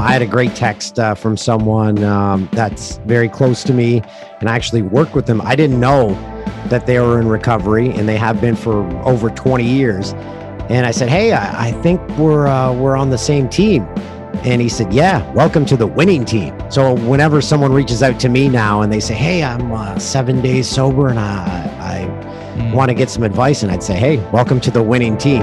I had a great text uh, from someone um, that's very close to me and I actually worked with them. I didn't know that they were in recovery and they have been for over 20 years. And I said, Hey, I, I think we're, uh, we're on the same team. And he said, Yeah, welcome to the winning team. So whenever someone reaches out to me now and they say, Hey, I'm uh, seven days sober and I, I mm. want to get some advice, and I'd say, Hey, welcome to the winning team.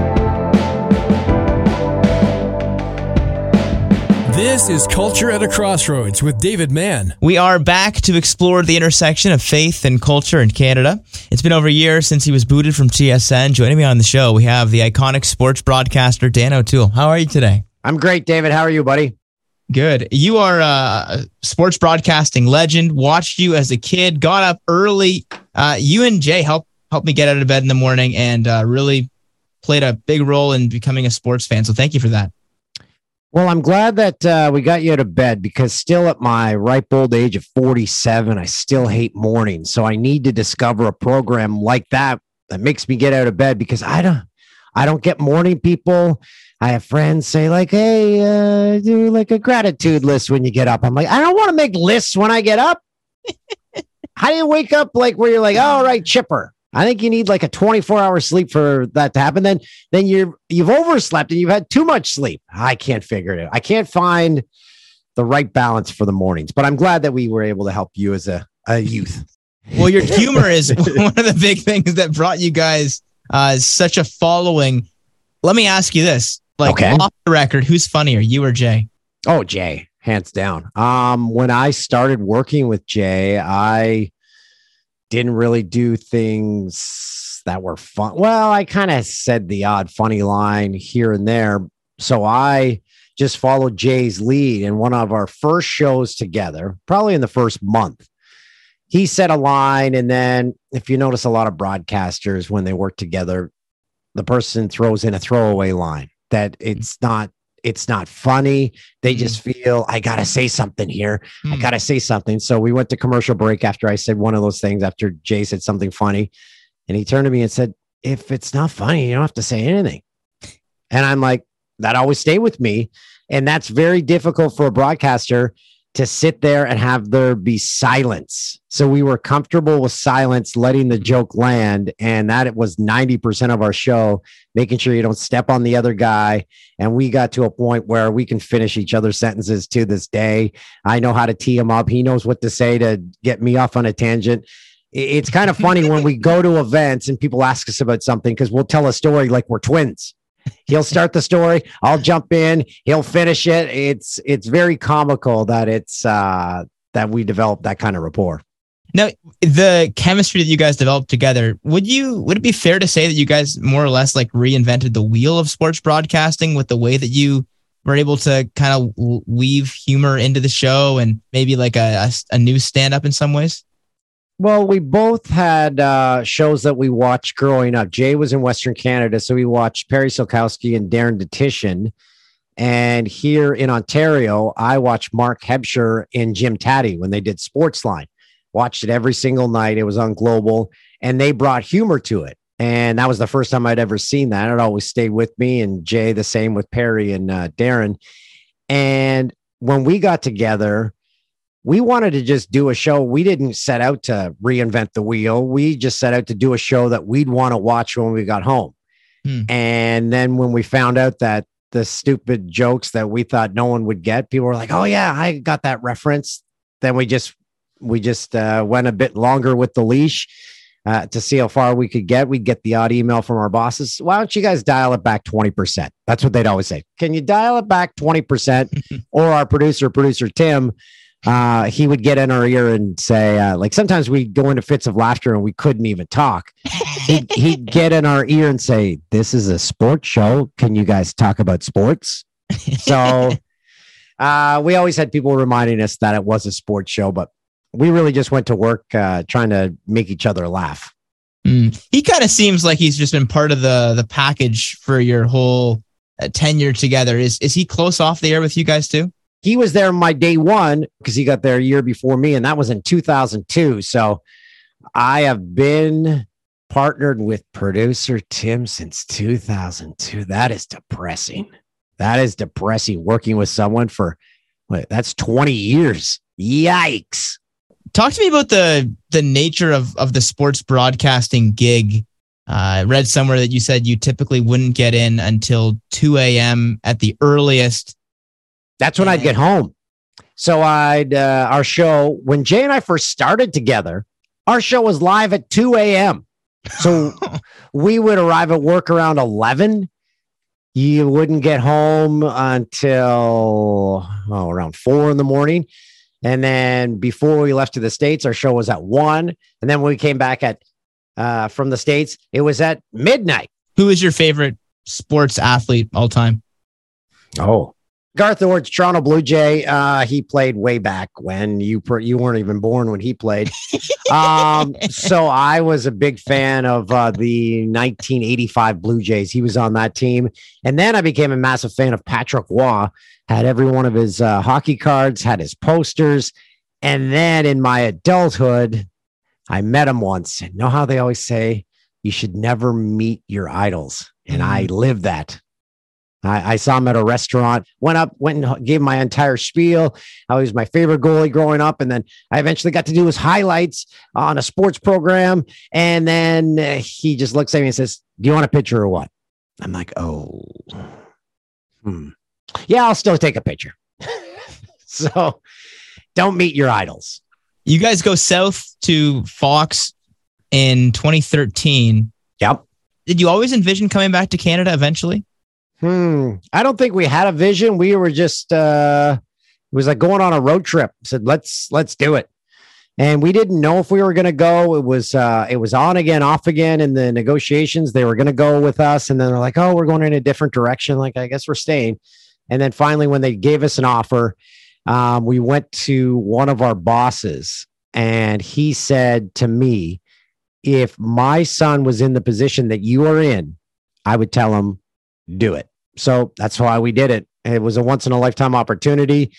This is Culture at a Crossroads with David Mann. We are back to explore the intersection of faith and culture in Canada. It's been over a year since he was booted from TSN. Joining me on the show, we have the iconic sports broadcaster Dan O'Toole. How are you today? I'm great, David. How are you, buddy? Good. You are a sports broadcasting legend. Watched you as a kid. Got up early. Uh, you and Jay helped helped me get out of bed in the morning, and uh, really played a big role in becoming a sports fan. So thank you for that. Well, I'm glad that uh, we got you out of bed because still at my ripe old age of 47, I still hate mornings. So I need to discover a program like that that makes me get out of bed because I don't, I don't get morning people. I have friends say like, "Hey, uh, do like a gratitude list when you get up." I'm like, I don't want to make lists when I get up. How do you wake up like where you're like, "All right, chipper"? I think you need like a 24 hour sleep for that to happen. Then, then you're you've overslept and you've had too much sleep. I can't figure it out. I can't find the right balance for the mornings. But I'm glad that we were able to help you as a, a youth. Well, your humor is one of the big things that brought you guys uh, such a following. Let me ask you this: like okay. off the record, who's funnier, you or Jay? Oh, Jay, hands down. Um, when I started working with Jay, I didn't really do things that were fun. Well, I kind of said the odd funny line here and there. So I just followed Jay's lead in one of our first shows together, probably in the first month. He said a line, and then if you notice a lot of broadcasters when they work together, the person throws in a throwaway line that it's not it's not funny. They mm. just feel I gotta say something here. Mm. I gotta say something. So we went to commercial break after I said one of those things. After Jay said something funny, and he turned to me and said, "If it's not funny, you don't have to say anything." And I'm like, that always stay with me, and that's very difficult for a broadcaster to sit there and have there be silence. So we were comfortable with silence, letting the joke land. And that it was 90% of our show, making sure you don't step on the other guy. And we got to a point where we can finish each other's sentences to this day. I know how to tee him up. He knows what to say to get me off on a tangent. It's kind of funny when we go to events and people ask us about something because we'll tell a story like we're twins. He'll start the story. I'll jump in. He'll finish it. It's it's very comical that it's uh, that we developed that kind of rapport. Now, the chemistry that you guys developed together, would you would it be fair to say that you guys more or less like reinvented the wheel of sports broadcasting with the way that you were able to kind of weave humor into the show and maybe like a, a, a new stand up in some ways? Well, we both had uh, shows that we watched growing up. Jay was in Western Canada, so we watched Perry Solkowski and Darren Dutchyshen. And here in Ontario, I watched Mark Hebscher and Jim Tatti when they did Sportsline. Watched it every single night. It was on Global, and they brought humor to it. And that was the first time I'd ever seen that. It always stayed with me. And Jay, the same with Perry and uh, Darren. And when we got together, we wanted to just do a show. We didn't set out to reinvent the wheel. We just set out to do a show that we'd want to watch when we got home. Hmm. And then when we found out that the stupid jokes that we thought no one would get, people were like, "Oh yeah, I got that reference." Then we just we just uh, went a bit longer with the leash uh, to see how far we could get. We'd get the odd email from our bosses. Why don't you guys dial it back 20%? That's what they'd always say. Can you dial it back 20%? or our producer, producer Tim, uh, he would get in our ear and say, uh, like sometimes we go into fits of laughter and we couldn't even talk. He'd, he'd get in our ear and say, "This is a sports show. Can you guys talk about sports?" So uh, we always had people reminding us that it was a sports show, but we really just went to work uh, trying to make each other laugh. Mm. He kind of seems like he's just been part of the the package for your whole uh, tenure together. Is is he close off the air with you guys too? He was there my day one because he got there a year before me, and that was in 2002. So I have been partnered with producer Tim since 2002. That is depressing. That is depressing working with someone for Wait, that's 20 years. Yikes. Talk to me about the the nature of of the sports broadcasting gig. Uh, I read somewhere that you said you typically wouldn't get in until 2 a.m. at the earliest. That's when I'd get home. So I'd uh, our show when Jay and I first started together, our show was live at 2 a.m. So we would arrive at work around 11. You wouldn't get home until oh, around four in the morning. And then before we left to the States, our show was at one. And then when we came back at uh, from the States, it was at midnight. Who is your favorite sports athlete all time? Oh, Garth Edwards, Toronto Blue Jay. Uh, he played way back when you per, you weren't even born when he played. um, so I was a big fan of uh, the 1985 Blue Jays. He was on that team, and then I became a massive fan of Patrick Roy. Had every one of his uh, hockey cards, had his posters, and then in my adulthood, I met him once. And know how they always say you should never meet your idols, and I lived that. I, I, saw him at a restaurant, went up, went and gave my entire spiel. How he was my favorite goalie growing up. And then I eventually got to do his highlights on a sports program. And then uh, he just looks at me and says, Do you want a picture or what? I'm like, Oh, hmm. Yeah, I'll still take a picture. so don't meet your idols. You guys go south to Fox in 2013. Yep. Did you always envision coming back to Canada eventually? Hmm. I don't think we had a vision. We were just uh it was like going on a road trip. Said let's let's do it. And we didn't know if we were going to go. It was uh it was on again, off again in the negotiations. They were going to go with us and then they're like, "Oh, we're going in a different direction." Like, I guess we're staying. And then finally when they gave us an offer, um we went to one of our bosses and he said to me, "If my son was in the position that you are in, I would tell him do it. So that's why we did it. It was a once in a lifetime opportunity.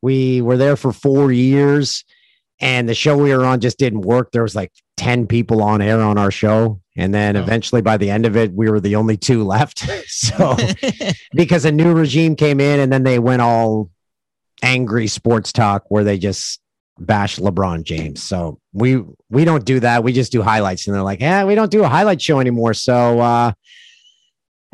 We were there for four years and the show we were on just didn't work. There was like 10 people on air on our show. And then oh. eventually by the end of it, we were the only two left. so because a new regime came in and then they went all angry sports talk where they just bash LeBron James. So we we don't do that. We just do highlights. And they're like, yeah, we don't do a highlight show anymore. So uh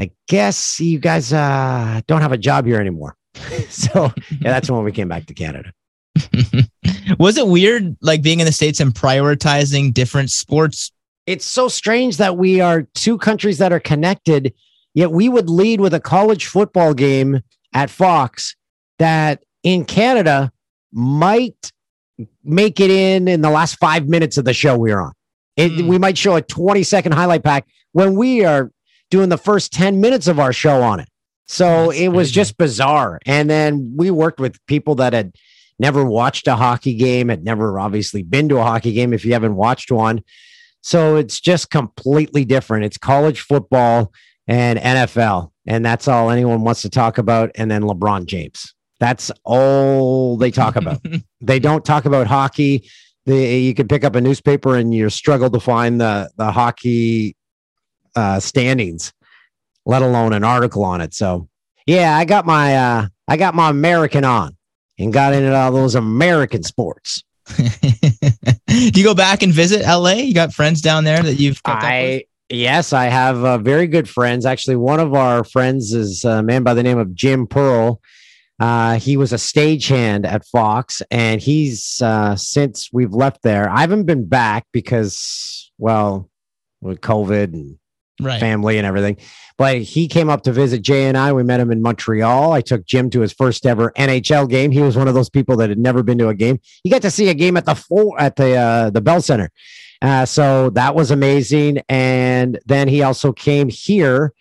I guess you guys uh, don't have a job here anymore. so yeah, that's when we came back to Canada. Was it weird, like being in the States and prioritizing different sports? It's so strange that we are two countries that are connected, yet we would lead with a college football game at Fox that in Canada might make it in in the last five minutes of the show we are on. It, mm. We might show a 20 second highlight pack when we are doing the first 10 minutes of our show on it. So That's it was crazy. just bizarre. And then we worked with people that had never watched a hockey game, had never obviously been to a hockey game if you haven't watched one. So it's just completely different. It's college football and NFL. And that's all anyone wants to talk about. And then LeBron James. That's all they talk about. they don't talk about hockey. They, you could pick up a newspaper and you struggle to find the, the hockey uh, standings, let alone an article on it. So yeah, I got my uh, I got my American on and got into all those American sports. Do you go back and visit LA? You got friends down there that you've I yes, I have uh, very good friends. Actually, one of our friends is a man by the name of Jim Pearl. Uh, he was a stagehand at Fox, and he's uh, since we've left there. I haven't been back because, well, with COVID and right. family and everything. But he came up to visit Jay and I. We met him in Montreal. I took Jim to his first ever NHL game. He was one of those people that had never been to a game. He got to see a game at the full at the uh, the Bell Center. Uh, so that was amazing. And then he also came here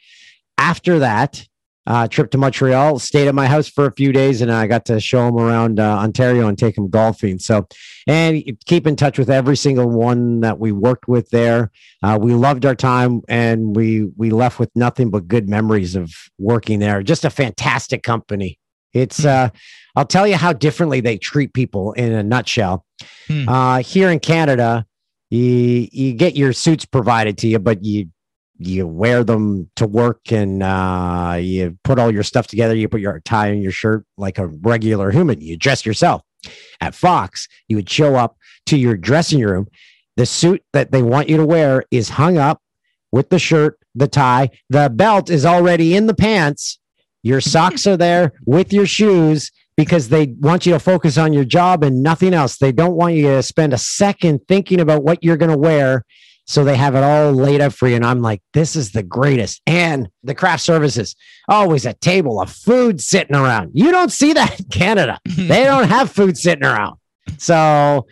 after that uh, trip to Montreal, stayed at my house for a few days, and I got to show him around uh, Ontario and take him golfing. So, and keep in touch with every single one that we worked with there. Uh, we loved our time, and we we left with nothing but good memories of working there. Just a fantastic company. It's hmm. uh, I'll tell you how differently they treat people in a nutshell. Hmm. Uh, here in Canada, you you get your suits provided to you, but you you wear them to work and uh, you put all your stuff together. You put your tie and your shirt like a regular human. You dress yourself. At Fox, you would show up to your dressing room. The suit that they want you to wear is hung up with the shirt, the tie. The belt is already in the pants. Your socks are there with your shoes because they want you to focus on your job and nothing else. They don't want you to spend a second thinking about what you're going to wear. So they have it all laid out for you. And I'm like, this is the greatest. And the craft services, always a table of food sitting around. You don't see that in Canada. they don't have food sitting around. So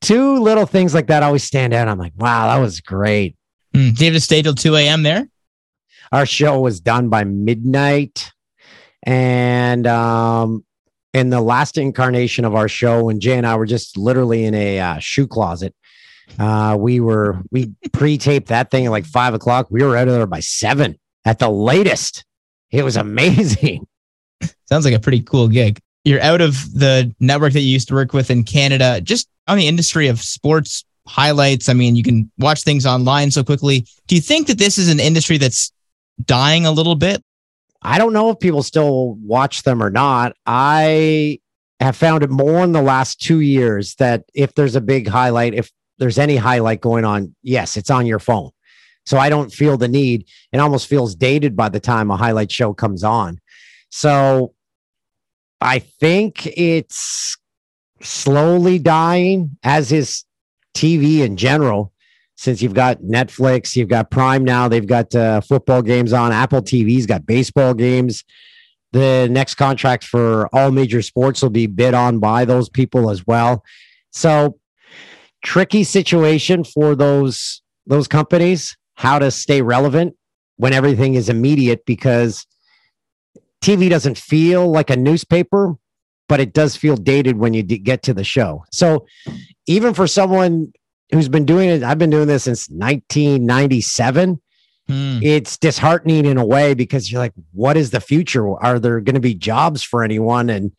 two little things like that always stand out. I'm like, wow, that was great. Mm. Did you have to stay till 2 a.m. there? Our show was done by midnight. And um, in the last incarnation of our show, when Jay and I were just literally in a uh, shoe closet, uh, we were we pre-taped that thing at like five o'clock. We were out of there by seven at the latest. It was amazing. Sounds like a pretty cool gig. You're out of the network that you used to work with in Canada. Just on the industry of sports highlights. I mean, you can watch things online so quickly. Do you think that this is an industry that's dying a little bit? I don't know if people still watch them or not. I have found it more in the last two years that if there's a big highlight, if there's any highlight going on, yes, it's on your phone. So I don't feel the need. It almost feels dated by the time a highlight show comes on. So I think it's slowly dying, as is TV in general since you've got Netflix, you've got Prime now, they've got uh, football games on, Apple TV's got baseball games. The next contract for all major sports will be bid on by those people as well. So, tricky situation for those those companies how to stay relevant when everything is immediate because TV doesn't feel like a newspaper, but it does feel dated when you get to the show. So, even for someone who's been doing it. I've been doing this since 1997. Hmm. It's disheartening in a way because you're like, what is the future? Are there going to be jobs for anyone? And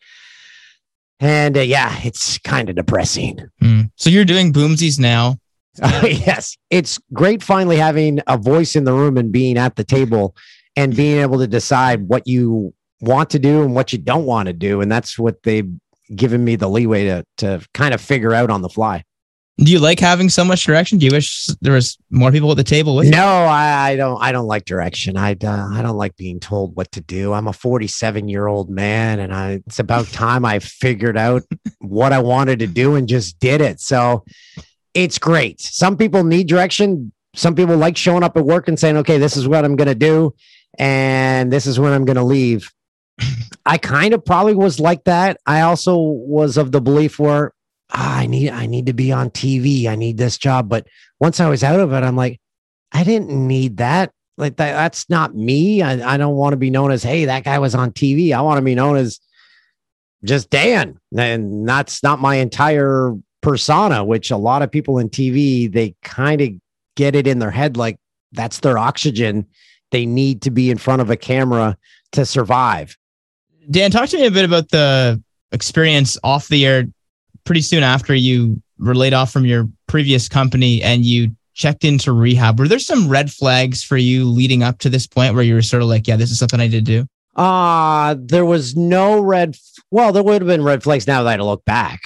and uh, yeah, it's kind of depressing. Hmm. So you're doing boomsies now. Uh, yes, it's great finally having a voice in the room and being at the table and being able to decide what you want to do and what you don't want to do. And that's what they've given me the leeway to to kind of figure out on the fly. Do you like having so much direction? Do you wish there was more people at the table with you? No, I, I don't. I don't like direction. I uh, I don't like being told what to do. I'm a 47 year old man, and I, it's about time I figured out what I wanted to do and just did it. So it's great. Some people need direction. Some people like showing up at work and saying, "Okay, this is what I'm going to do, and this is when I'm going to leave." I kind of probably was like that. I also was of the belief where ah, I need I need to be on TV. I need this job. But once I was out of it, I'm like, I didn't need that. Like that, that's not me. I, I don't want to be known as, hey, that guy was on TV. I want to be known as just Dan. And that's not my entire persona, which a lot of people in TV, they kind of get it in their head like that's their oxygen. They need to be in front of a camera to survive. Dan, talk to me a bit about the experience off the air pretty soon after you were laid off from your previous company and you checked into rehab, were there some red flags for you leading up to this point where you were sort of like, yeah, this is something I did do? Uh, there was no red. F- well, there would have been red flags now that I look back.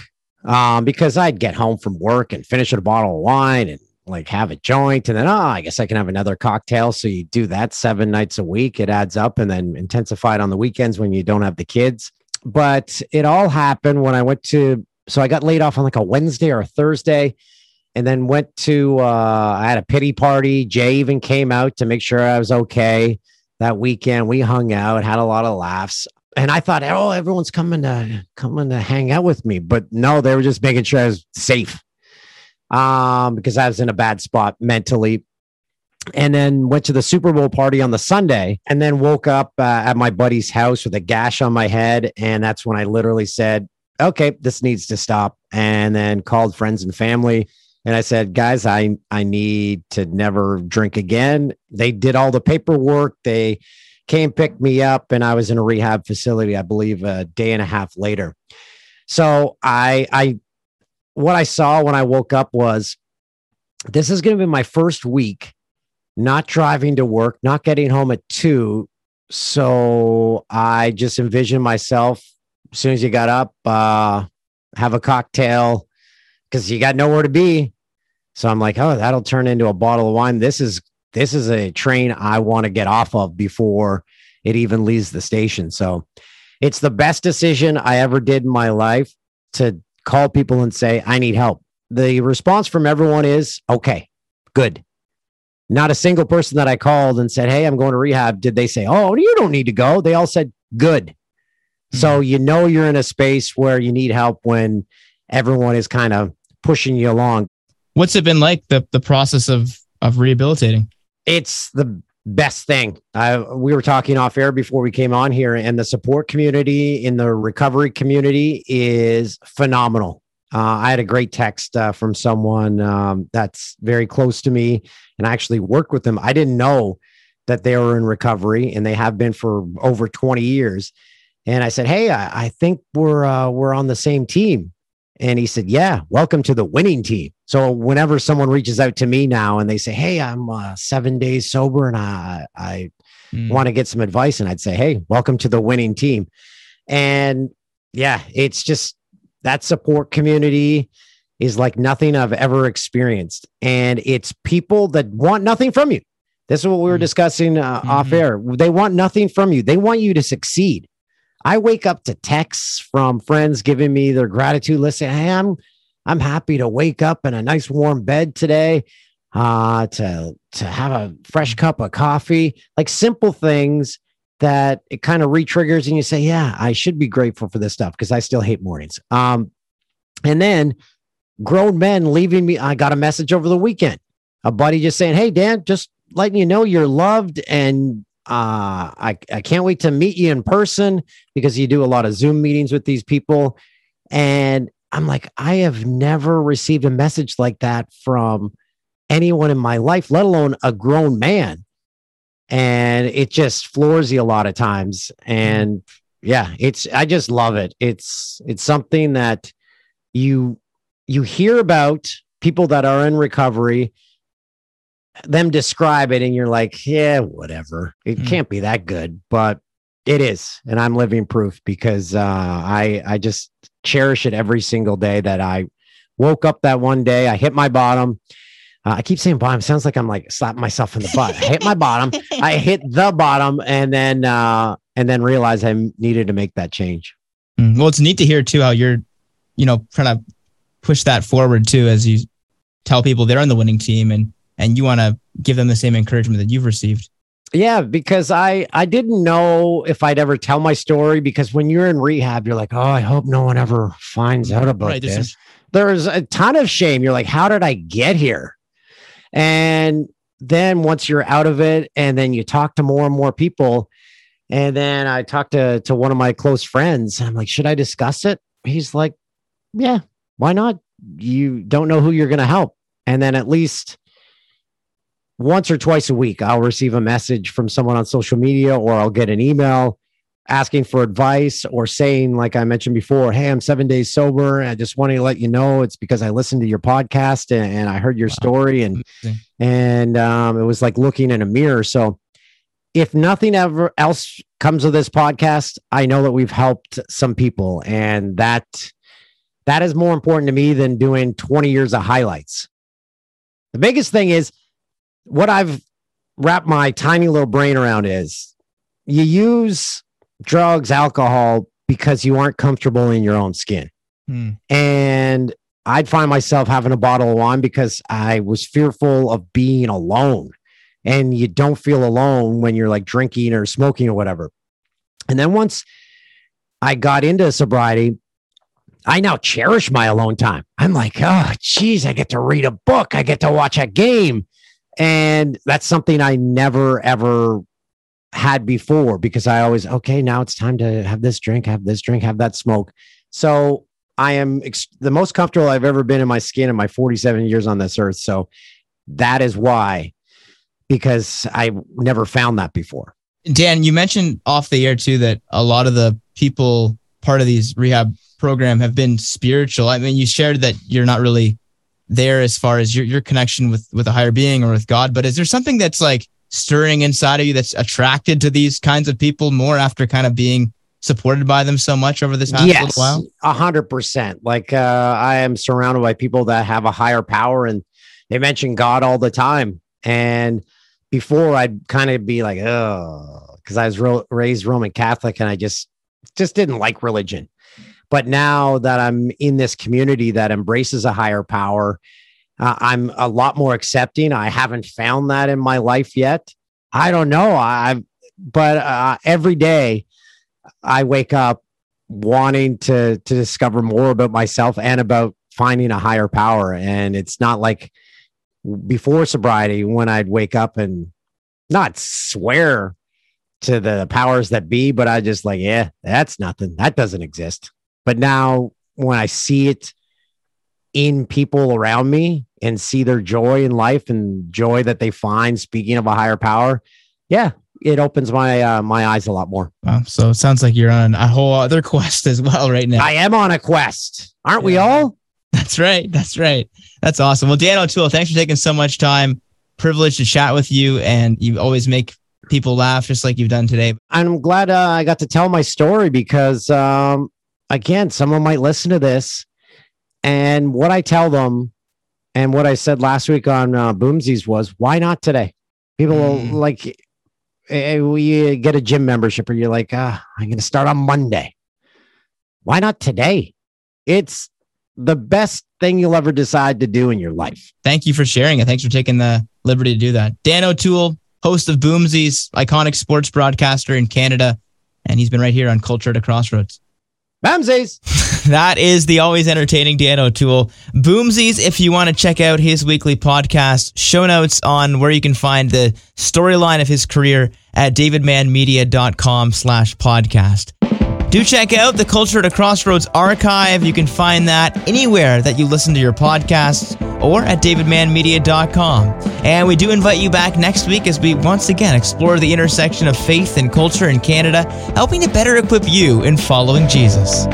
Um, because I'd get home from work and finish a bottle of wine and like have a joint and then oh i guess i can have another cocktail so you do that seven nights a week it adds up and then intensified on the weekends when you don't have the kids but it all happened when i went to so I got laid off on like a Wednesday or a Thursday and then went to uh, I had a pity party. Jay even came out to make sure I was okay that weekend. We hung out, had a lot of laughs. And I thought, oh, everyone's coming to coming to hang out with me. But no, they were just making sure I was safe. Um, because I was in a bad spot mentally. And then went to the Super Bowl party on the Sunday and then woke up uh, at my buddy's house with a gash on my head. And that's when I literally said, okay, this needs to stop. And then called friends and family. And I said, guys, I, I need to never drink again. They did all the paperwork. They came, picked me up, and I was in a rehab facility, I believe, a day and a half later. So I, I, what I saw when I woke up was this is going to be my first week not driving to work, not getting home at two. So I just envisioned myself as soon as you got up, uh, have a cocktail because you got nowhere to be. So I'm like, oh, that'll turn into a bottle of wine. This is this is a train I want to get off of before it even leaves the station. So it's the best decision I ever did in my life to call people and say, I need help. The response from everyone is, okay, good. Not a single person that I called and said, Hey, I'm going to rehab. Did they say, Oh, you don't need to go? They all said, Good. So you know you're in a space where you need help when everyone is kind of pushing you along. What's it been like the the process of of rehabilitating? It's the best thing. I, we were talking off air before we came on here, and the support community in the recovery community is phenomenal. Uh, I had a great text uh, from someone um, that's very close to me, and I actually worked with them. I didn't know that they were in recovery, and they have been for over 20 years. And I said, "Hey, I, I think we're uh, we're on the same team." And he said, Yeah, welcome to the winning team. So whenever someone reaches out to me now and they say, Hey, I'm uh, seven days sober and I, I mm. want to get some advice, and I'd say, Hey, welcome to the winning team. And yeah, it's just that support community is like nothing I've ever experienced. And it's people that want nothing from you. This is what we were mm. discussing uh, mm-hmm. off air. They want nothing from you, they want you to succeed. I wake up to texts from friends giving me their gratitude list Hey, I'm I'm happy to wake up in a nice warm bed today, uh, to to have a fresh cup of coffee, like simple things that it kind of re-triggers and you say, Yeah, I should be grateful for this stuff because I still hate mornings. Um, and then grown men leaving me. I got a message over the weekend. A buddy just saying, Hey, Dan, just letting you know you're loved and uh, I, I can't wait to meet you in person because you do a lot of Zoom meetings with these people. And I'm like, I have never received a message like that from anyone in my life, let alone a grown man. And it just floors you a lot of times. And yeah, it's, I just love it. It's, it's something that you, you hear about people that are in recovery them describe it and you're like, yeah, whatever. It mm. can't be that good, but it is. And I'm living proof because uh, I I just cherish it every single day that I woke up that one day. I hit my bottom. Uh, I keep saying bottom. Sounds like I'm like slapping myself in the butt. I hit my bottom. I hit the bottom, and then uh, and then realized I needed to make that change. Mm. Well, it's neat to hear too how you're, you know, trying to push that forward too as you tell people they're on the winning team and and you want to give them the same encouragement that you've received. Yeah, because I I didn't know if I'd ever tell my story because when you're in rehab, you're like, oh, I hope no one ever finds out about right, this. Is- There's a ton of shame. You're like, how did I get here? And then once you're out of it, and then you talk to more and more people, and then I talked to to one of my close friends. I'm like, should I discuss it? He's like, yeah, why not? You don't know who you're going to help, and then at least once or twice a week, I'll receive a message from someone on social media or I'll get an email asking for advice or saying, like I mentioned before, Hey, I'm seven days sober. I just want to let you know it's because I listened to your podcast and, and I heard your wow. story and, and, um, it was like looking in a mirror. So if nothing ever else comes of this podcast, I know that we've helped some people and that, that is more important to me than doing 20 years of highlights. The biggest thing is what I've wrapped my tiny little brain around is you use drugs, alcohol because you aren't comfortable in your own skin. Hmm. And I'd find myself having a bottle of wine because I was fearful of being alone. And you don't feel alone when you're like drinking or smoking or whatever. And then once I got into sobriety, I now cherish my alone time. I'm like, oh, geez, I get to read a book. I get to watch a game. And that's something I never ever had before because I always, okay, now it's time to have this drink, have this drink, have that smoke. So I am ex- the most comfortable I've ever been in my skin in my 47 years on this earth. So that is why, because I never found that before. Dan, you mentioned off the air too that a lot of the people part of these rehab program have been spiritual. I mean, you shared that you're not really there as far as your your connection with with a higher being or with God. But is there something that's like stirring inside of you that's attracted to these kinds of people more after kind of being supported by them so much over this past yes, little while? a hundred percent. Like uh, I am surrounded by people that have a higher power, and they mention God all the time. And before, I'd kind of be like, oh, because I was raised Roman Catholic, and I just just didn't like religion. But now that I'm in this community that embraces a higher power, uh, I'm a lot more accepting. I haven't found that in my life yet. I don't know. I've, but uh, every day I wake up wanting to to discover more about myself and about finding a higher power. And it's not like before sobriety when I'd wake up and not swear to the powers that be, but I just like, yeah, that's nothing. That doesn't exist. But now when I see it in people around me and see their joy in life and joy that they find speaking of a higher power, yeah, it opens my uh, my eyes a lot more. Wow. So it sounds like you're on a whole other quest as well right now. I am on a quest. Aren't we all? That's right. That's right. That's awesome. Well, Dan O'Toole, thanks for taking so much time. Privileged to chat with you, and you always make people laugh just like you've done today. I'm glad uh, I got to tell my story because, um, again, someone might listen to this, and what I tell them, and what I said last week on uh, Boomsies was, why not today? People Mm. like eh, we get a gym membership, or you're like, ah, I'm going to start on Monday. Why not today? It's the best thing you'll ever decide to do in your life. Thank you for sharing it. Thanks for taking the liberty to do that. Dan O'Toole, host of Boomsies, iconic sports broadcaster in Canada, and he's been right here on Culture at a Crossroads. Boomsies. That is the always entertaining Dan O'Toole. Boomsies, if you want to check out his weekly podcast, show notes on where you can find the storyline of his career at davidmanmedia.com slash podcast. Do check out the Culture at a Crossroads archive. You can find that anywhere that you listen to your podcasts or at davidmanmedia.com. And we do invite you back next week as we once again explore the intersection of faith and culture in Canada, helping to better equip you in following Jesus.